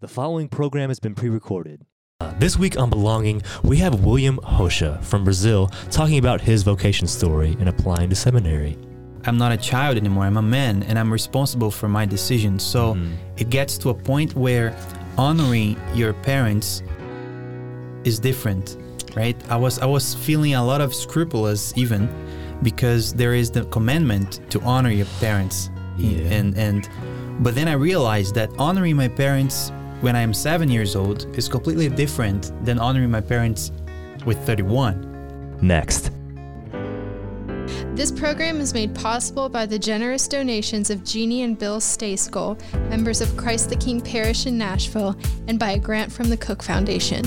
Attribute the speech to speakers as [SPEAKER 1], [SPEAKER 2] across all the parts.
[SPEAKER 1] The following program has been pre recorded. Uh, this week on Belonging, we have William Hosha from Brazil talking about his vocation story and applying to seminary.
[SPEAKER 2] I'm not a child anymore. I'm a man and I'm responsible for my decisions. So
[SPEAKER 1] Mhm.
[SPEAKER 2] it gets to a point where honoring your parents is different, right? I was I was feeling a lot of scrupulous even because there is the commandment to honor your parents.
[SPEAKER 1] Yeah.
[SPEAKER 2] And and but then I realized that honoring my parents when I am 7 years old is completely different than honoring my parents with 31.
[SPEAKER 1] Next.
[SPEAKER 3] This program is made possible by the generous donations of Jeannie and Bill Stayskull, members of Christ the King Parish in Nashville, and by a grant from the Cook Foundation.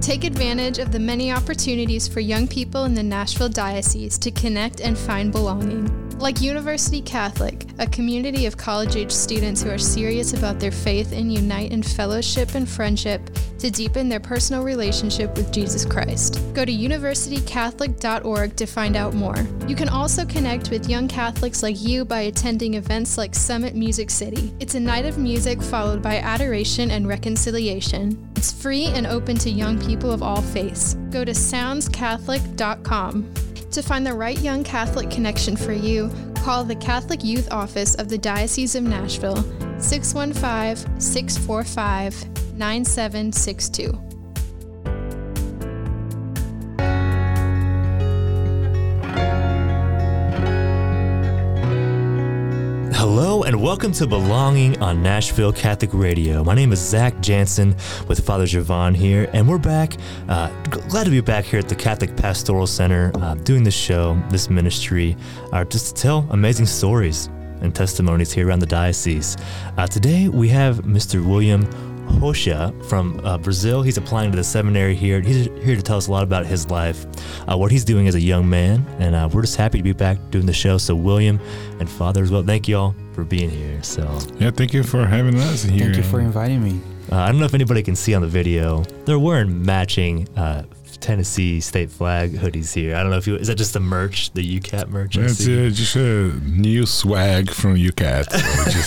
[SPEAKER 3] Take advantage of the many opportunities for young people in the Nashville Diocese to connect and find belonging. Like University Catholic, a community of college age students who are serious about their faith and unite in fellowship and friendship to deepen their personal relationship with Jesus Christ. Go to universitycatholic.org to find out more. You can also connect with young Catholics like you by attending events like Summit Music City. It's a night of music followed by adoration and reconciliation. It's free and open to young people of all faiths. Go to soundscatholic.com. To find the right young Catholic connection for you, call the Catholic Youth Office of the Diocese of Nashville, 615 645 9762.
[SPEAKER 1] Hello and welcome to Belonging on Nashville Catholic Radio. My name is Zach Jansen with Father Javon here, and we're back. Uh, glad to be back here at the Catholic Pastoral Center uh, doing this show, this ministry, uh, just to tell amazing stories and testimonies here around the diocese. Uh, today we have Mr. William Hosha from uh, Brazil. He's applying to the seminary here. He's here to tell us a lot about his life, uh, what he's doing as a young man, and uh, we're just happy to be back doing the show. So, William and Father as well, thank you all for being here. So,
[SPEAKER 4] Yeah, thank you for having us here.
[SPEAKER 2] Thank you for inviting me.
[SPEAKER 1] uh, I don't know if anybody can see on the video, they're wearing matching uh, Tennessee state flag hoodies here. I don't know if you is that just the merch, the UCAT merch? I
[SPEAKER 4] That's
[SPEAKER 1] see?
[SPEAKER 4] uh, just a new swag from UCAT.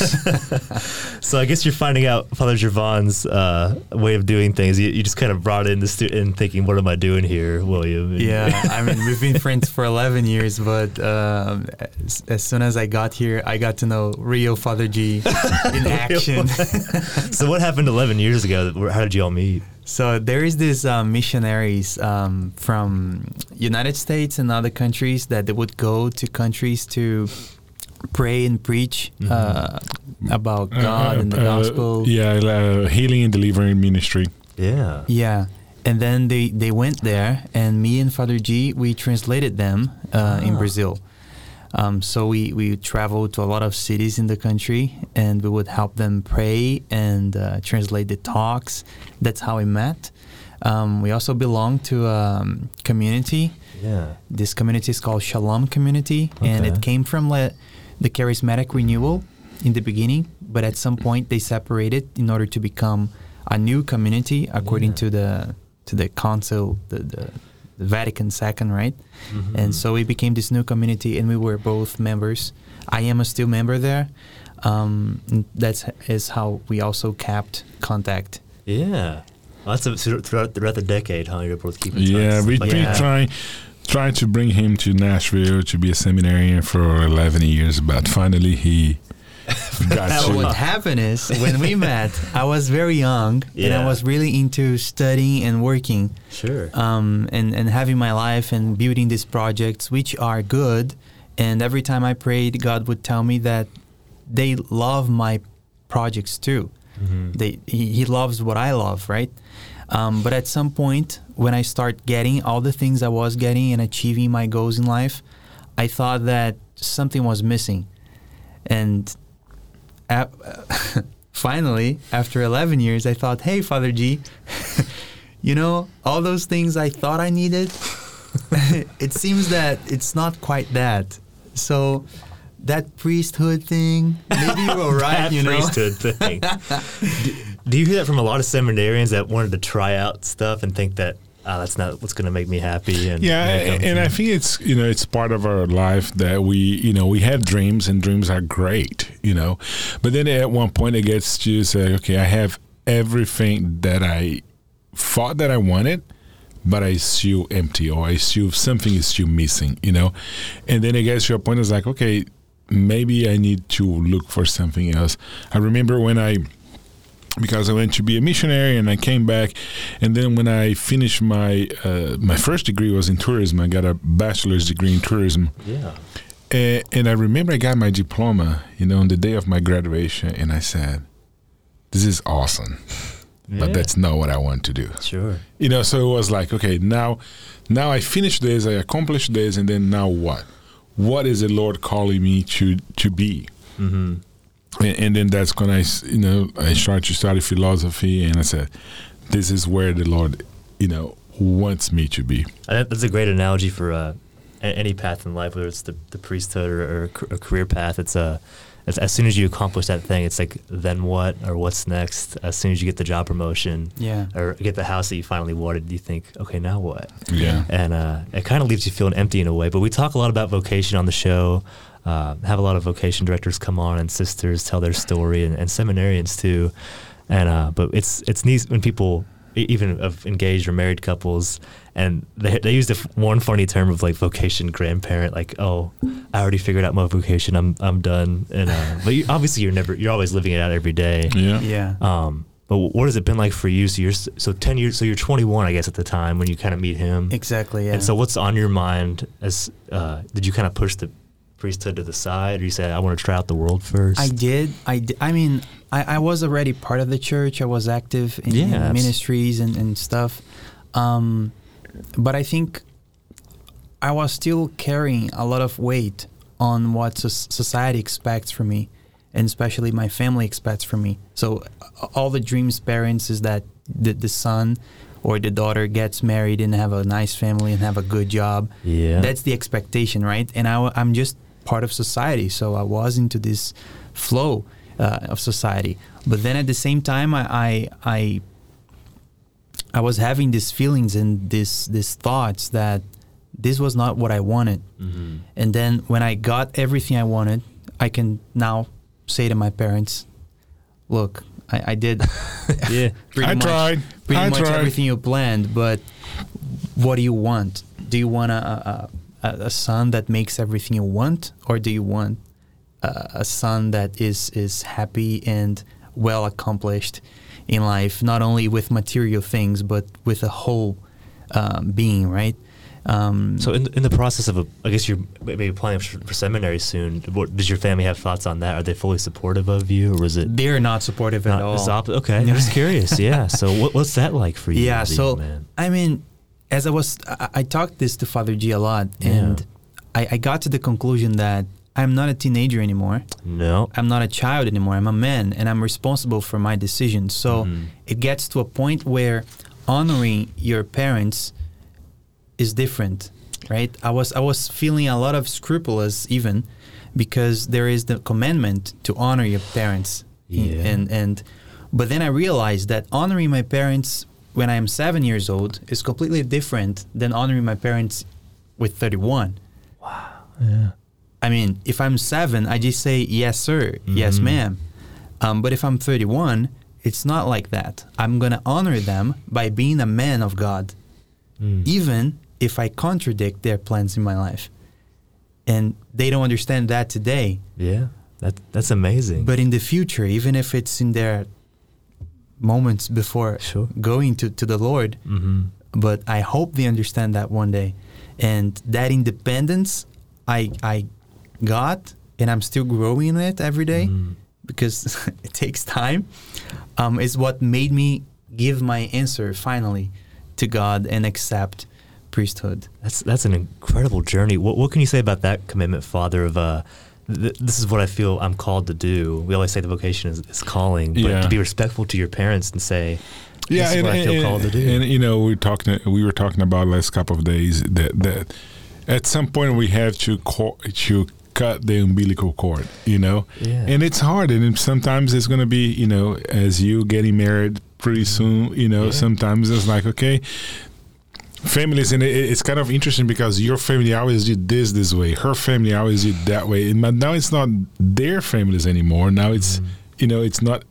[SPEAKER 4] So
[SPEAKER 1] So I guess you're finding out Father Gervon's uh, way of doing things. You, you just kind of brought in the student thinking, "What am I doing here, William?" And-
[SPEAKER 2] Yeah, I mean, we've been friends for 11 years, but um, as, as soon as I got here, I got to know Rio Father G in action.
[SPEAKER 1] so what happened 11 years ago? How did you all meet?
[SPEAKER 2] So there is these um, missionaries um, from United States and other countries that they would go to countries to pray and preach uh, about God and the
[SPEAKER 4] uh,
[SPEAKER 2] gospel.
[SPEAKER 4] yeah, uh, healing and delivering ministry.
[SPEAKER 1] Yeah.
[SPEAKER 2] Yeah. And then they, they went there, and me and Father G, we translated them uh, in
[SPEAKER 1] Ah.
[SPEAKER 2] Brazil. Um, so we, we traveled to a lot of cities in the country, and we would help them pray and uh, translate the talks. That's how we met. Um, we also belong to a um, community.
[SPEAKER 1] Yeah.
[SPEAKER 2] This community is called Shalom Community, and it came from le- the charismatic renewal in the beginning, but at some point they separated in order to become a new community according
[SPEAKER 1] Yeah.
[SPEAKER 2] to the to the council, the, the Vatican II, right?
[SPEAKER 1] Mhm.
[SPEAKER 2] And so we became this new community, and we were both members. I am a still member there. Um, that's is how we also kept contact.
[SPEAKER 1] Yeah. Well, that's a, throughout, throughout the decade, huh? You're both keeping
[SPEAKER 4] Yeah,
[SPEAKER 1] touch.
[SPEAKER 4] we
[SPEAKER 1] Like,
[SPEAKER 4] we
[SPEAKER 2] Yeah.
[SPEAKER 4] trying trying to bring him to Nashville to be a seminarian for 11 years, but finally he
[SPEAKER 2] what happened is when we met, I was very young and I was really into studying and working
[SPEAKER 1] Sure.
[SPEAKER 2] um, and, and having my life and building these projects, which are good. And every time I prayed, God would tell me that they love my projects too.
[SPEAKER 1] Mhm.
[SPEAKER 2] They, he, he loves what I love, right? Um, but at some point, when I start getting all the things I was getting and achieving my goals in life, I thought that something was missing. And finally, after 11 years, I thought, hey, Father G, you know, all those things I thought I needed, it seems that it's not quite that. So that priesthood thing, maybe you were right, you know?
[SPEAKER 1] priesthood thing. do, do you hear that from a lot of seminarians that wanted to try out stuff and think that ah, that's not what's going to make me happy? And
[SPEAKER 4] Yeah, and, and I think it's you know it's part of our life that we you know we have dreams and dreams are great you know, but then at one point it gets to say okay I have everything that I thought that I wanted, but I still empty or I still something is still missing, you know. And then it gets to a point. It's like, okay, maybe I need to look for something else. I remember when I because I went to be a missionary and I came back, and then when I finished my uh, my first degree was in tourism. I got a bachelor's degree in tourism.
[SPEAKER 1] Yeah.
[SPEAKER 4] And, and I remember I got my diploma, you know, on the day of my graduation, and I said, "This is awesome." but
[SPEAKER 1] Yeah.
[SPEAKER 4] that's not what I want to do.
[SPEAKER 1] Sure.
[SPEAKER 4] You know, so it was like, okay, now, now I finished this, I accomplished this, and then now what? What is the Lord calling me to to be?
[SPEAKER 1] Mm-hmm.
[SPEAKER 4] And, and then that's when I, you know, I started to study philosophy, and I said, this is where the Lord, you know, wants me to be.
[SPEAKER 1] That's a great analogy for uh, any path in life, whether it's the, the priesthood or, or a career path. It's uh, it's, as soon as you accomplish that thing, it's like then what or what's next. As soon as you get the job promotion
[SPEAKER 2] Yeah.
[SPEAKER 1] or get the house that you finally wanted, you think, okay, now what?
[SPEAKER 4] Yeah.
[SPEAKER 1] and uh, it kind of leaves you feeling empty in a way. But we talk a lot about vocation on the show. Uh, have a lot of vocation directors come on and sisters tell their story, and, and seminarians too. And uh, but it's it's neat when people even of engaged or married couples, and they they use the one funny term of like vocation grandparent, like oh, I already figured out my vocation, I'm I'm done. And uh, but you, obviously you're never you're always living it out every day.
[SPEAKER 4] Yeah.
[SPEAKER 2] Yeah.
[SPEAKER 1] Um, but what has it been like for you? So you're so ten years. So you're 21, I guess, at the time when you kind of meet him.
[SPEAKER 2] Exactly. Yeah.
[SPEAKER 1] And so, what's on your mind? As uh, did you kind of push the priesthood to the side, or you said, "I want to try out the world first?
[SPEAKER 2] I did. I, di- I mean, I, I was already part of the church. I was active in,
[SPEAKER 1] Yeah,
[SPEAKER 2] in ministries and, and stuff. Um, but I think I was still carrying a lot of weight on what soc- society expects from me, and especially my family expects from me. So, all the dreams parents is that the, the son or the daughter gets married and have a nice family and have a good job
[SPEAKER 1] yeah,
[SPEAKER 2] that's the expectation right and I, am just part of society so i was into this flow uh, of society but then at the same time i i i, I was having these feelings and this these thoughts that this was not what i wanted
[SPEAKER 1] hmm
[SPEAKER 2] and then when i got everything i wanted i can now say to my parents look i, I did
[SPEAKER 1] yeah,
[SPEAKER 2] pretty
[SPEAKER 4] I
[SPEAKER 2] much
[SPEAKER 4] tried.
[SPEAKER 2] pretty
[SPEAKER 4] I
[SPEAKER 2] much
[SPEAKER 4] tried.
[SPEAKER 2] everything you planned, but what do you want? Do you want a, a, a, a son that makes everything you want, or do you want a, a son that is, is happy and well accomplished in life, not only with material things, but with a whole um, being, right? Um,
[SPEAKER 1] So, in, in the process of, a, I guess you're maybe planning for, for seminary soon. What, does your family have thoughts on that? Are they fully supportive of you, or was it
[SPEAKER 2] they're not supportive at
[SPEAKER 1] not
[SPEAKER 2] all.
[SPEAKER 1] op- Okay, I'm just curious. Yeah. So, what, what's that like for you?
[SPEAKER 2] Yeah, so
[SPEAKER 1] man?
[SPEAKER 2] I mean, as I was, I, I talked this to Father G a lot, and
[SPEAKER 1] Yeah.
[SPEAKER 2] I, I got to the conclusion that I'm not a teenager anymore.
[SPEAKER 1] no,
[SPEAKER 2] I'm not a child anymore. I'm a man, and I'm responsible for my decisions. So
[SPEAKER 1] Mhm.
[SPEAKER 2] it gets to a point where honoring your parents is different, right? I was I was feeling a lot of scrupulous even because there is the commandment to honor your parents,
[SPEAKER 1] Yeah.
[SPEAKER 2] and and but then I realized that honoring my parents when I am seven years old is completely different than honoring my parents with 31. Wow.
[SPEAKER 1] yeah,
[SPEAKER 2] I mean, if I'm seven, I just say yes, sir, yes,
[SPEAKER 1] Mhm.
[SPEAKER 2] ma'am. Um, but if I'm 31, it's not like that. I'm gonna honor them by being a man of God,
[SPEAKER 1] Mm.
[SPEAKER 2] even if I contradict their plans in my life. And they don't understand that today.
[SPEAKER 1] yeah. That that's amazing.
[SPEAKER 2] But in the future, even if it's in their moments before
[SPEAKER 1] Sure.
[SPEAKER 2] going to, to the Lord,
[SPEAKER 1] mm-hmm.
[SPEAKER 2] but I hope they understand that one day. And that independence I I got and I'm still growing in it every day
[SPEAKER 1] Mhm.
[SPEAKER 2] because it takes time um, is what made me give my answer finally to God and accept priesthood.
[SPEAKER 1] That's that's an incredible journey. What what can you say about that commitment, Father? Of uh, th- this is what I feel I'm called to do. We always say the vocation is, is calling, but
[SPEAKER 4] Yeah.
[SPEAKER 1] to be respectful to your parents and say,
[SPEAKER 4] yeah,
[SPEAKER 1] is
[SPEAKER 4] and,
[SPEAKER 1] what I feel
[SPEAKER 4] and-
[SPEAKER 1] called to do.
[SPEAKER 4] and, you know, we talking. We were talking about last couple of days that that at some point we have to co- to cut the umbilical cord. You know,
[SPEAKER 1] Yeah.
[SPEAKER 4] and it's hard, and sometimes it's going to be you know as you getting married pretty mm-hmm. soon. You know,
[SPEAKER 1] Yeah.
[SPEAKER 4] sometimes it's like okay. Families and it, it's kind of interesting because your family always did this this way, her family always did that way, and but now it's not their families anymore. Now it's
[SPEAKER 1] Mm.
[SPEAKER 4] you know it's not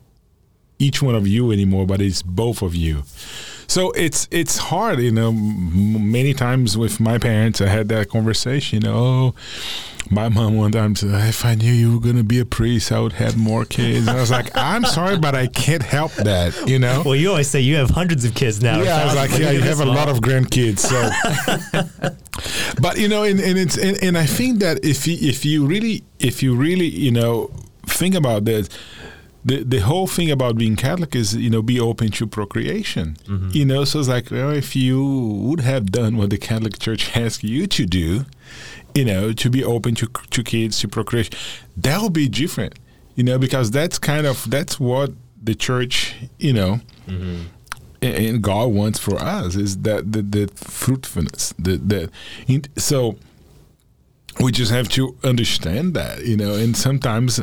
[SPEAKER 4] each one of you anymore, but it's both of you. So it's it's hard, you know. Many times with my parents, I had that conversation. You know, oh, my mom one time said, "If I knew you were gonna be a priest, I would have more kids." And I was like, "I'm sorry, but I can't help that." You know.
[SPEAKER 1] Well, you always say you have hundreds of kids now.
[SPEAKER 4] Yeah, I was like, yeah, you have a lot of grandkids. So, but you know, and, and it's and, and I think that if you, if you really if you really you know think about this, the the whole thing about being Catholic is you know be open to procreation.
[SPEAKER 1] Mm-hmm.
[SPEAKER 4] You know, so it's like well, if you would have done what the Catholic Church asks you to do, you know, to be open to to kids to procreation, that would be different. You know, because that's kind of that's what the church, you know,
[SPEAKER 1] Mm-hmm.
[SPEAKER 4] and- and God wants for us is that the, the fruitfulness. The the so we just have to understand that, you know, and sometimes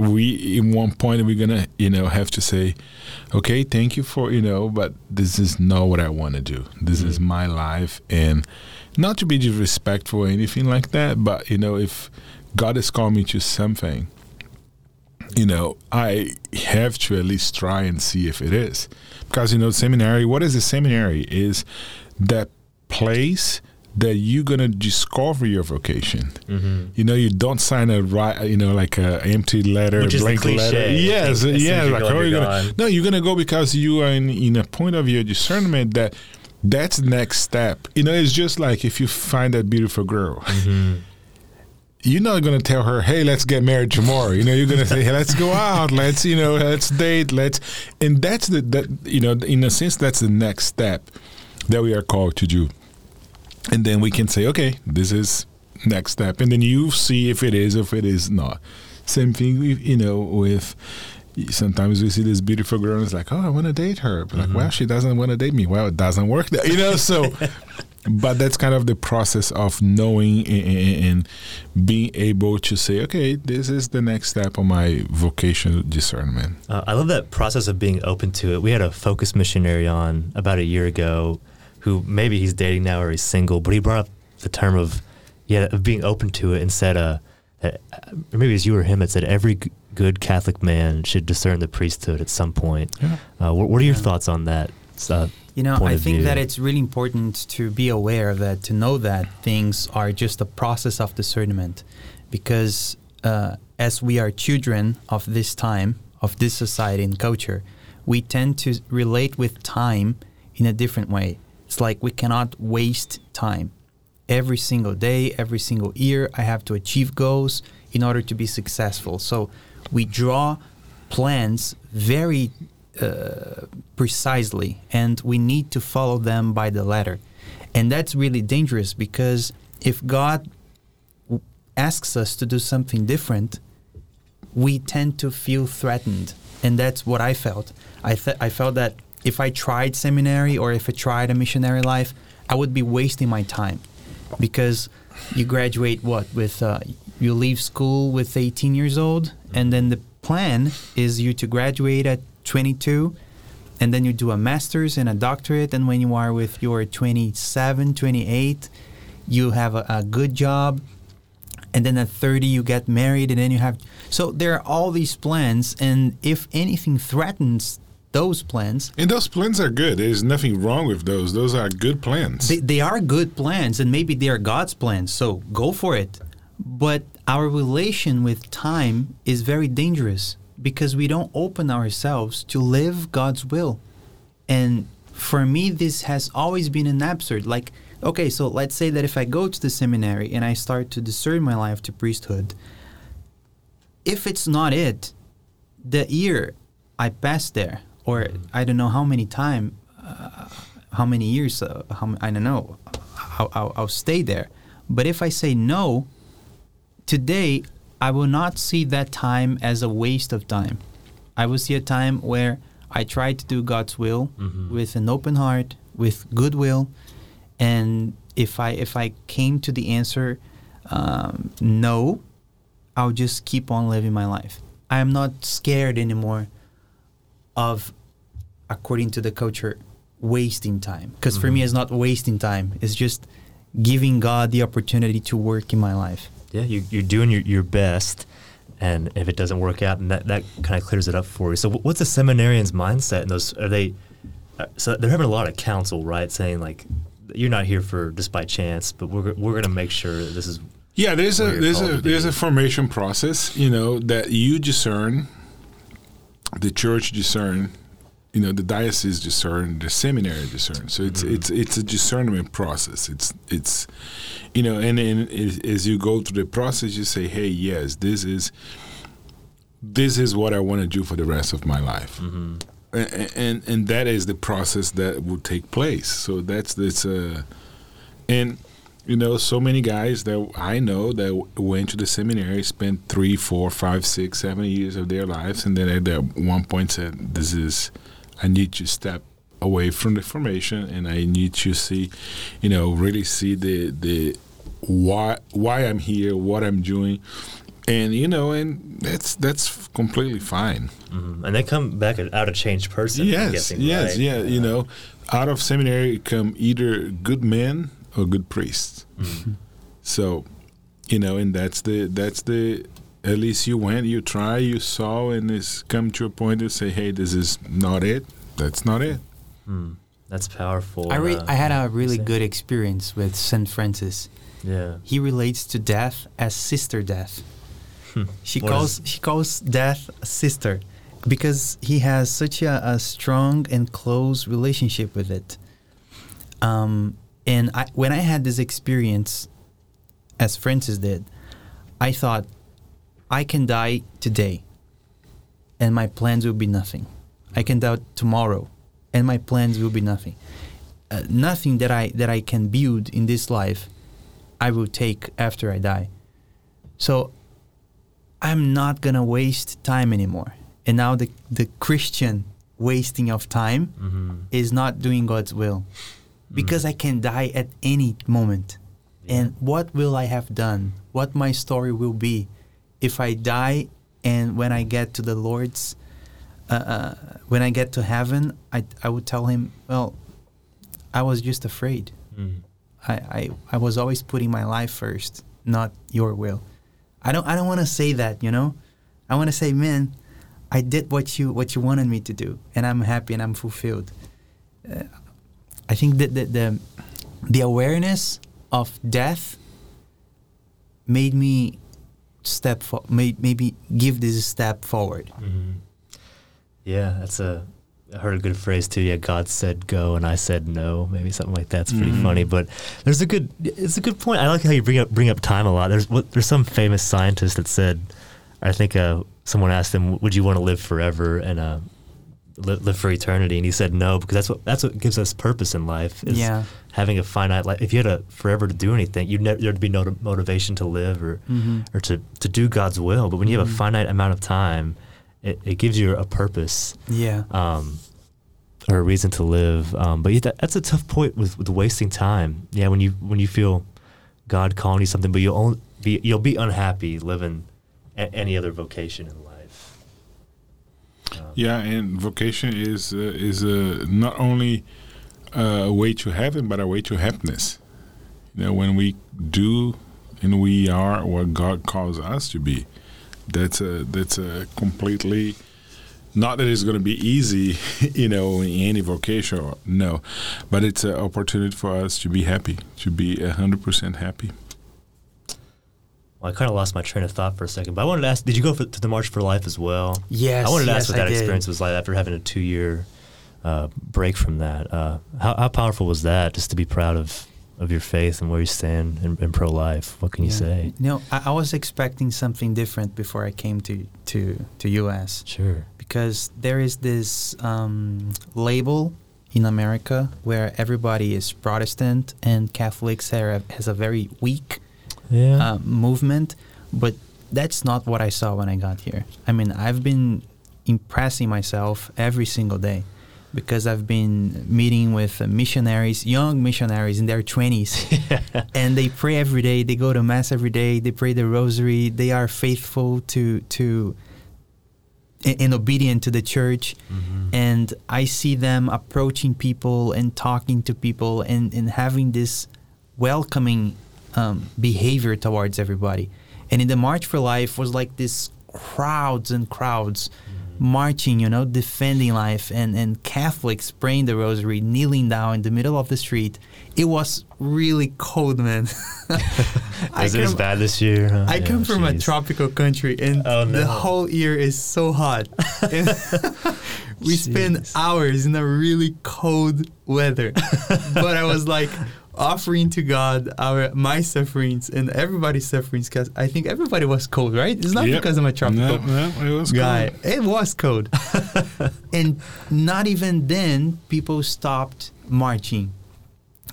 [SPEAKER 4] we in one point we're gonna you know have to say okay thank you for you know but this is not what i want to do. This is mm. my life. And not to be disrespectful or anything like that but you know if god has called me to something you know i have to at least try and see if it is. Because you know seminary what is a seminary? Is that place that you're gonna discover your vocation.
[SPEAKER 1] Mm-hmm.
[SPEAKER 4] You know, you don't sign a right, you know, like a empty letter,
[SPEAKER 1] Which
[SPEAKER 4] blank letter. Yes,
[SPEAKER 1] as soon
[SPEAKER 4] yeah.
[SPEAKER 1] as you
[SPEAKER 4] Like, oh,
[SPEAKER 1] you're
[SPEAKER 4] gonna, no, you're gonna go because you are in, in a point of your discernment that that's the next step. You know, it's just like if you find that beautiful girl.
[SPEAKER 1] Mm-hmm.
[SPEAKER 4] You're not gonna tell her, "Hey, let's get married tomorrow." You know, you're gonna say, "Hey, let's go out. Let's, you know, let's date. Let's," and that's the that you know, in a sense, that's the next step that we are called to do and then we can say okay this is next step. And then you see if it is if it is not. Same thing with, you know with sometimes we see this beautiful girl and it's like oh i want to date her. But like well she doesn't want to date me. Well it doesn't work that you know? So but that's kind of the process of knowing and being able to say okay this is the next step of my vocational discernment.
[SPEAKER 1] Uh, I love that process of being open to it. We had a focus missionary on about a year ago who maybe he's dating now or he's single, but he brought up the term of yeah of being open to it and said uh, that, or maybe it's you or him that said every g- good Catholic man should discern the priesthood at some point.
[SPEAKER 4] Yeah.
[SPEAKER 1] Uh, what, what are your
[SPEAKER 2] Yeah.
[SPEAKER 1] thoughts on that? Uh,
[SPEAKER 2] You know, I think
[SPEAKER 1] view?
[SPEAKER 2] that it's really important to be aware of that, to know that things are just a process of discernment. Because uh, as we are children of this time, of this society and culture, we tend to relate with time in a different way. It's like we cannot waste time. Every single day, every single year, I have to achieve goals in order to be successful. So we draw plans very uh, precisely, and we need to follow them by the letter. And that's really dangerous because if God asks us to do something different, we tend to feel threatened. And that's what I felt. I, th- I felt that if I tried seminary or if I tried a missionary life, I would be wasting my time. Because you graduate what with uh, you leave school with 18 years old and then the plan is you to graduate at 22 and then you do a master's and a doctorate and when you are with your 27 28 you have a, a good job and then at 30 you get married and then you have so there are all these plans and if anything threatens those plans.
[SPEAKER 4] And those plans are good. There's nothing wrong with those. Those are good plans.
[SPEAKER 2] They, they are good plans and maybe they are god's plans so go for it. But our relation with time is very dangerous because we don't open ourselves to live god's will. And for me this has always been an absurd. Like okay so let's say that if i go to the seminary and i start to discern my life to priesthood if it's not it the year i pass there or i don't know how many time uh, how many years uh, how, m- i don't know how I'll, I'll stay there. But if i say no today i will not see that time as a waste of time. I will see a time where i try to do god's will
[SPEAKER 1] Mhm.
[SPEAKER 2] with an open heart with goodwill and if i if i came to the answer um, no i'll just keep on living my life. I am not scared anymore of according to the culture wasting time because for me it's not wasting time it's just giving god the opportunity to work in my life
[SPEAKER 1] Yeah, you, you're doing your, your best. and if it doesn't work out, and that that kind of clears it up for you. So, what's a seminarian's mindset? And those are they? Uh, so they're having a lot of counsel, right? Saying like, you're not here for just by chance, but we're we're going to make sure this is
[SPEAKER 4] Yeah, there's a there's a
[SPEAKER 1] to be.
[SPEAKER 4] there's a formation process, you know, that you discern, the church discern, you know, the diocese discern, the seminary discern. So it's
[SPEAKER 1] Mm-hmm.
[SPEAKER 4] it's it's a discernment process. It's it's, you know, and then as, as you go through the process, you say, hey, yes, this is this is what I want to do for the rest of my life.
[SPEAKER 1] Mm-hmm.
[SPEAKER 4] And, and and that is the process that will take place. So that's this, uh, and you know, so many guys that I know that went to the seminary, spent three, four, five, six, seven years of their lives, and then at that one point said, "This is, I need to step away from the formation, and I need to see, you know, really see the the why why I'm here, what I'm doing." And you know, and that's that's completely fine.
[SPEAKER 1] Mhm. and they come back out a changed person.
[SPEAKER 4] Yes,
[SPEAKER 1] guessing,
[SPEAKER 4] yes,
[SPEAKER 1] right?
[SPEAKER 4] yeah. You know, out of seminary come either good men or good priests.
[SPEAKER 1] Mm-hmm.
[SPEAKER 4] So, you know, and that's the that's the at least you went, you try, you saw, and it's come to a point to say, hey, this is not it. That's not it.
[SPEAKER 1] Mm. That's powerful.
[SPEAKER 2] I re-
[SPEAKER 1] uh,
[SPEAKER 2] I had a really good experience with Saint Francis.
[SPEAKER 1] yeah.
[SPEAKER 2] He relates to death as sister death. She
[SPEAKER 1] What
[SPEAKER 2] calls
[SPEAKER 1] is-
[SPEAKER 2] she calls death a sister because he has such a, a strong and close relationship with it. Um, and I, when I had this experience, as Francis did, I thought I can die today, and my plans will be nothing. I can die tomorrow, and my plans will be nothing. Uh, nothing that I that I can build in this life, I will take after I die. So I'm not gonna waste time anymore. And now the the Christian wasting of time
[SPEAKER 1] Mm-hmm.
[SPEAKER 2] is not doing God's will, because I can die at any moment. And what will I have done? What my story will be if I die and when I get to the Lord's, uh, uh, when I get to heaven, I I would tell him, well, I was just afraid.
[SPEAKER 1] Mm.
[SPEAKER 2] I, I, I was always putting my life first, not your will. I don't I don't want to say that, you know. I want to say, man, I did what you what you wanted me to do, and I'm happy and I'm fulfilled. Uh, I think that the, the the awareness of death made me step for made maybe give this step forward.
[SPEAKER 1] hmm Yeah, that's a. I heard a good phrase too. Yeah, God said go, and I said no. Maybe something like that's pretty
[SPEAKER 2] Mhm.
[SPEAKER 1] funny. But there's a good. It's a good point. I like how you bring up bring up time a lot. There's what there's some famous scientist that said, I think uh, someone asked him, "Would you want to live forever and uh, live, live for eternity?" And he said no because that's what that's what gives us purpose in life. Is
[SPEAKER 2] Yeah.
[SPEAKER 1] having a finite life. If you had a forever to do anything, you'd never there'd be no motivation to live or
[SPEAKER 2] Mhm.
[SPEAKER 1] or to, to do God's will. But when you have a
[SPEAKER 2] Mhm.
[SPEAKER 1] finite amount of time, it, it gives you a purpose
[SPEAKER 2] Yeah.
[SPEAKER 1] um, or a reason to live. Um, but yeah, that, that's a tough point with, with wasting time. Yeah, when you when you feel God calling you something, but you'll only be you'll be unhappy living a, any other vocation in life.
[SPEAKER 4] Yeah, and vocation is uh, is uh, not only uh, a way to heaven, but a way to happiness. You know, when we do and we are what God calls us to be, that's a that's a completely not that it's going to be easy, you know, in any vocation. No, but it's an opportunity for us to be happy, to be hundred percent happy.
[SPEAKER 1] Well, I kind of lost my train of thought for a second, but I wanted to ask: Did you go for, to the March for Life as well?
[SPEAKER 2] Yes.
[SPEAKER 1] I wanted to
[SPEAKER 2] yes,
[SPEAKER 1] ask what
[SPEAKER 2] I
[SPEAKER 1] that
[SPEAKER 2] did.
[SPEAKER 1] experience was like after having a two-year uh, break from that. Uh, how, how powerful was that? Just to be proud of, of your faith and where you stand in, in pro-life. What can you
[SPEAKER 2] Yeah.
[SPEAKER 1] say?
[SPEAKER 2] No, I, I was expecting something different before I came to to to US
[SPEAKER 1] Sure.
[SPEAKER 2] because there is this um, label in America where everybody is Protestant and Catholics are, has a very weak
[SPEAKER 1] Yeah.
[SPEAKER 2] uh, movement, but that's not what I saw when I got here. I mean, I've been impressing myself every single day because I've been meeting with uh, missionaries, young missionaries in their 20s, and they pray every day, they go to mass every day, they pray the rosary, they are faithful to to and and obedient to the church
[SPEAKER 1] Mhm.
[SPEAKER 2] and I see them approaching people and talking to people and, and having this welcoming um, behavior towards everybody. And in the March for Life was like this crowds and crowds marching, you know, defending life, and, and Catholics praying the rosary, kneeling down in the middle of the street. It was really cold, man.
[SPEAKER 1] I Is it as bad this year?
[SPEAKER 2] Huh? I yeah, come from geez. a tropical country, and oh, no. the whole year is so hot. we spend hours in a really cold weather. but I was like, offering to God our my sufferings and everybody's sufferings because I think everybody was cold, right? It's not yep. because I'm a tropical no, no, it guy. Cold. It was cold. and not even then people stopped marching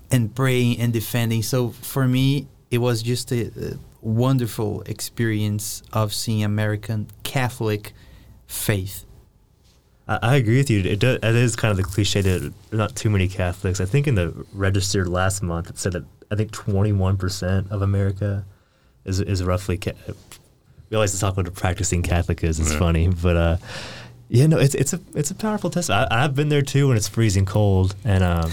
[SPEAKER 2] and praying and defending. So for me, it was just a, a wonderful experience of seeing American Catholic faith.
[SPEAKER 1] I, I agree with you. It, does, it is kind of the cliche that not too many Catholics. I think in the register last month it said that I think 21% of America is is roughly. we always talk about a practicing Catholic is. It's yeah. funny, but uh, yeah, no, it's it's a it's a powerful test. I, have been there too when it's freezing cold, and um,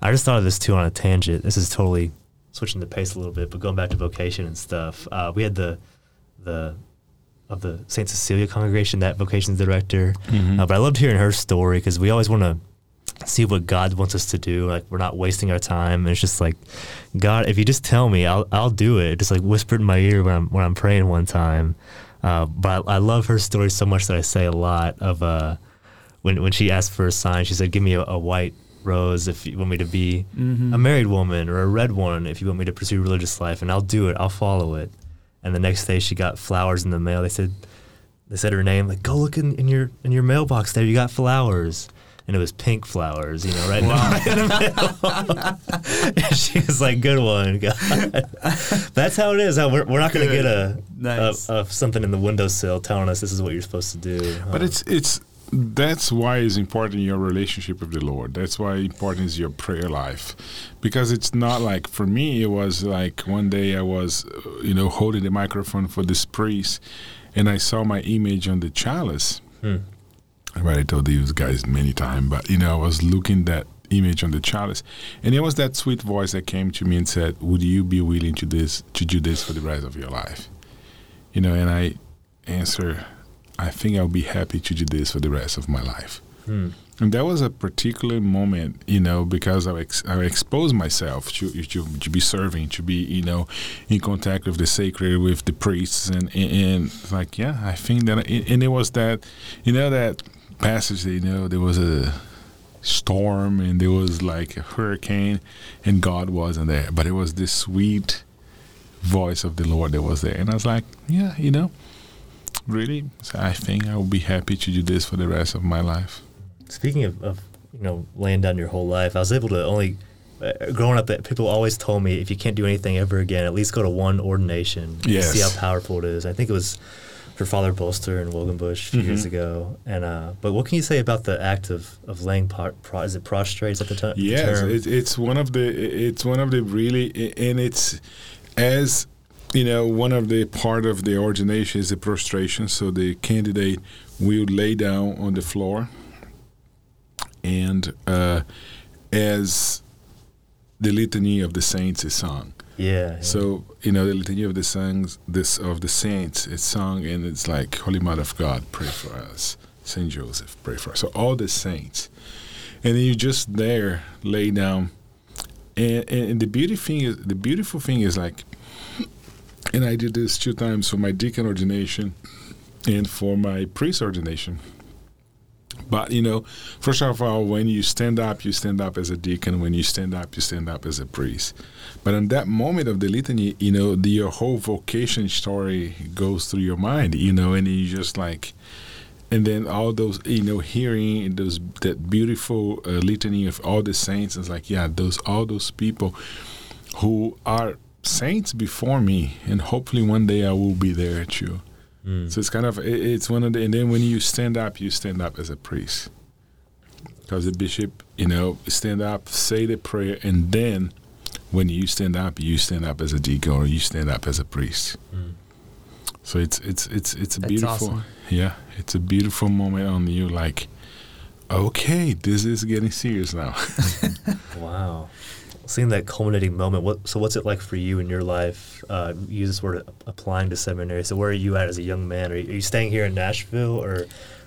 [SPEAKER 1] I just thought of this too on a tangent. This is totally switching the pace a little bit, but going back to vocation and stuff. Uh, we had the the of the St. Cecilia congregation, that vocations director. Mm-hmm. Uh, but I loved hearing her story because we always want to see what God wants us to do. Like we're not wasting our time. And it's just like, God, if you just tell me, I'll I'll do it. Just like whispered in my ear when I'm when I'm praying one time. Uh, but I, I, love her story so much that I say a lot of uh, when when she asked for a sign, she said, "Give me a, a white rose if you want me to be mm-hmm. a married woman, or a red one if you want me to pursue religious life, and I'll do it. I'll follow it." And the next day, she got flowers in the mail. They said, they said her name. Like, go look in, in your in your mailbox there. You got flowers and it was pink flowers, you know, right wow. in the middle. and she was like, "Good one, God." That's how it is. We're, we're not going to get a, nice. a, a, something in the windowsill telling us this is what you're supposed to do.
[SPEAKER 4] But it's it's that's why it's important your relationship with the Lord. That's why important is your prayer life, because it's not like for me. It was like one day I was, you know, holding the microphone for this priest, and I saw my image on the chalice. Hmm. I've already told these guys many times, but you know, I was looking that image on the chalice, and it was that sweet voice that came to me and said, "Would you be willing to this to do this for the rest of your life?" You know, and I answer I think I'll be happy to do this for the rest of my life. Hmm. And that was a particular moment, you know, because I, ex- I exposed myself to, to, to be serving, to be, you know, in contact with the sacred, with the priests, and and, and like, yeah, I think that, and it was that, you know, that passage, you know, there was a storm and there was like a hurricane, and God wasn't there, but it was this sweet voice of the Lord that was there, and I was like, yeah, you know, really. So I think I will be happy to do this for the rest of my life.
[SPEAKER 1] Speaking of, of you know laying down your whole life, I was able to only uh, growing up that people always told me if you can't do anything ever again, at least go to one ordination.
[SPEAKER 4] Yes.
[SPEAKER 1] See how powerful it is. I think it was for Father Bolster and Wogenbush a few mm-hmm. years ago. And uh, but what can you say about the act of, of laying pro, pro, is it prostrate at the, t-
[SPEAKER 4] yes, term? Yes, it's one of the it's one of the really and it's as you know, one of the part of the ordination is the prostration. So the candidate will lay down on the floor, and uh, as the litany of the saints is sung.
[SPEAKER 1] Yeah, yeah,
[SPEAKER 4] So you know the litany of the saints, this of the saints, it's sung, and it's like Holy Mother of God, pray for us. Saint Joseph, pray for us. So all the saints, and then you just there lay down, and, and the beauty thing is the beautiful thing is like and I did this two times for my deacon ordination and for my priest ordination. But you know, first of all, when you stand up, you stand up as a deacon. When you stand up, you stand up as a priest. But in that moment of the litany, you know, the, your whole vocation story goes through your mind. You know, and you just like, and then all those, you know, hearing those that beautiful uh, litany of all the saints. It's like, yeah, those all those people who are saints before me, and hopefully one day I will be there too. Mm. So it's kind of it, it's one of the, and then when you stand up, you stand up as a priest, because the bishop, you know, stand up, say the prayer, and then when you stand up, you stand up as a deacon or you stand up as a priest. Mm. So it's it's it's it's a That's beautiful, awesome. yeah, it's a beautiful moment on you, like, okay, this is getting serious now.
[SPEAKER 1] wow. seeing that culminating moment, what so what's it like for you in your life? Uh, you use this word applying to seminary. So where are you at as a young man? Are you, are you staying here in Nashville, or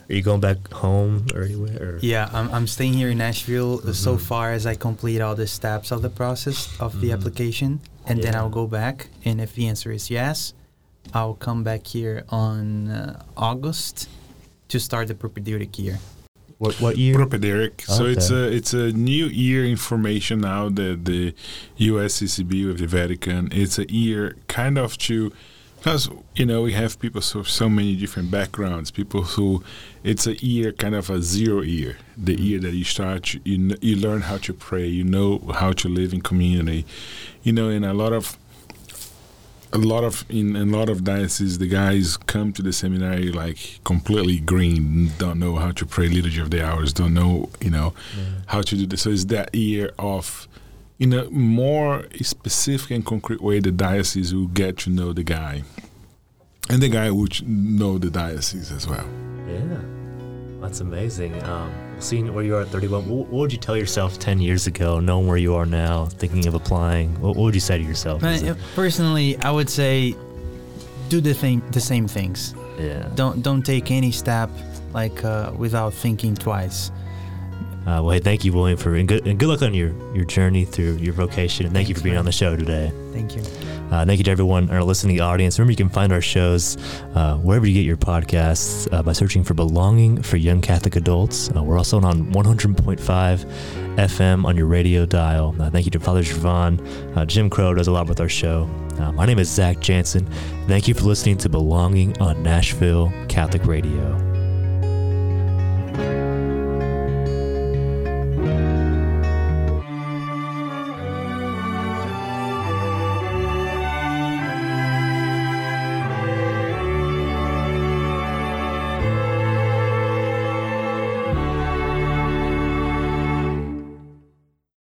[SPEAKER 1] are you going back home or anywhere? Or?
[SPEAKER 2] Yeah, I'm, I'm staying here in Nashville mm-hmm. so far as I complete all the steps of the process of mm-hmm. the application, and yeah. then I'll go back. And if the answer is yes, I'll come back here on uh, August to start the propedeutic year.
[SPEAKER 1] What what year?
[SPEAKER 4] Propedeutic. So it's a it's a new year information now that the USCCB with the Vatican. It's a year kind of to because you know we have people so so many different backgrounds. People who it's a year kind of a zero year. The mm-hmm. year that you start you you learn how to pray. You know how to live in community. You know, in a lot of a lot of in, a lot of dioceses, the guys come to the seminary like completely green, don't know how to pray liturgy of the hours, don't know you know yeah. how to do this. So it's that year of in a more specific and concrete way, the diocese will get to know the guy, and the guy will know the diocese as well.
[SPEAKER 1] Yeah, that's amazing. Um, seeing where you are at 31, what, what, would you tell yourself 10 years ago, knowing where you are now, thinking of applying? What, what would you say to yourself?
[SPEAKER 2] personally, I would say do the thing, the same things.
[SPEAKER 1] Yeah.
[SPEAKER 2] Don't don't take any step like uh, without thinking twice.
[SPEAKER 1] Uh, well, hey, thank you, William, for and good, and good luck on your, your journey through your vocation. And thank Thanks, you for being man. on the show today.
[SPEAKER 2] Thank you.
[SPEAKER 1] Uh, thank you to everyone, our listening audience. Remember, you can find our shows uh, wherever you get your podcasts uh, by searching for Belonging for Young Catholic Adults. Uh, we're also on 100.5 FM on your radio dial. Uh, thank you to Father Javon. Jim Crow does a lot with our show. my name is Zach Jansen. Thank you for listening to Belonging on Nashville Catholic Radio.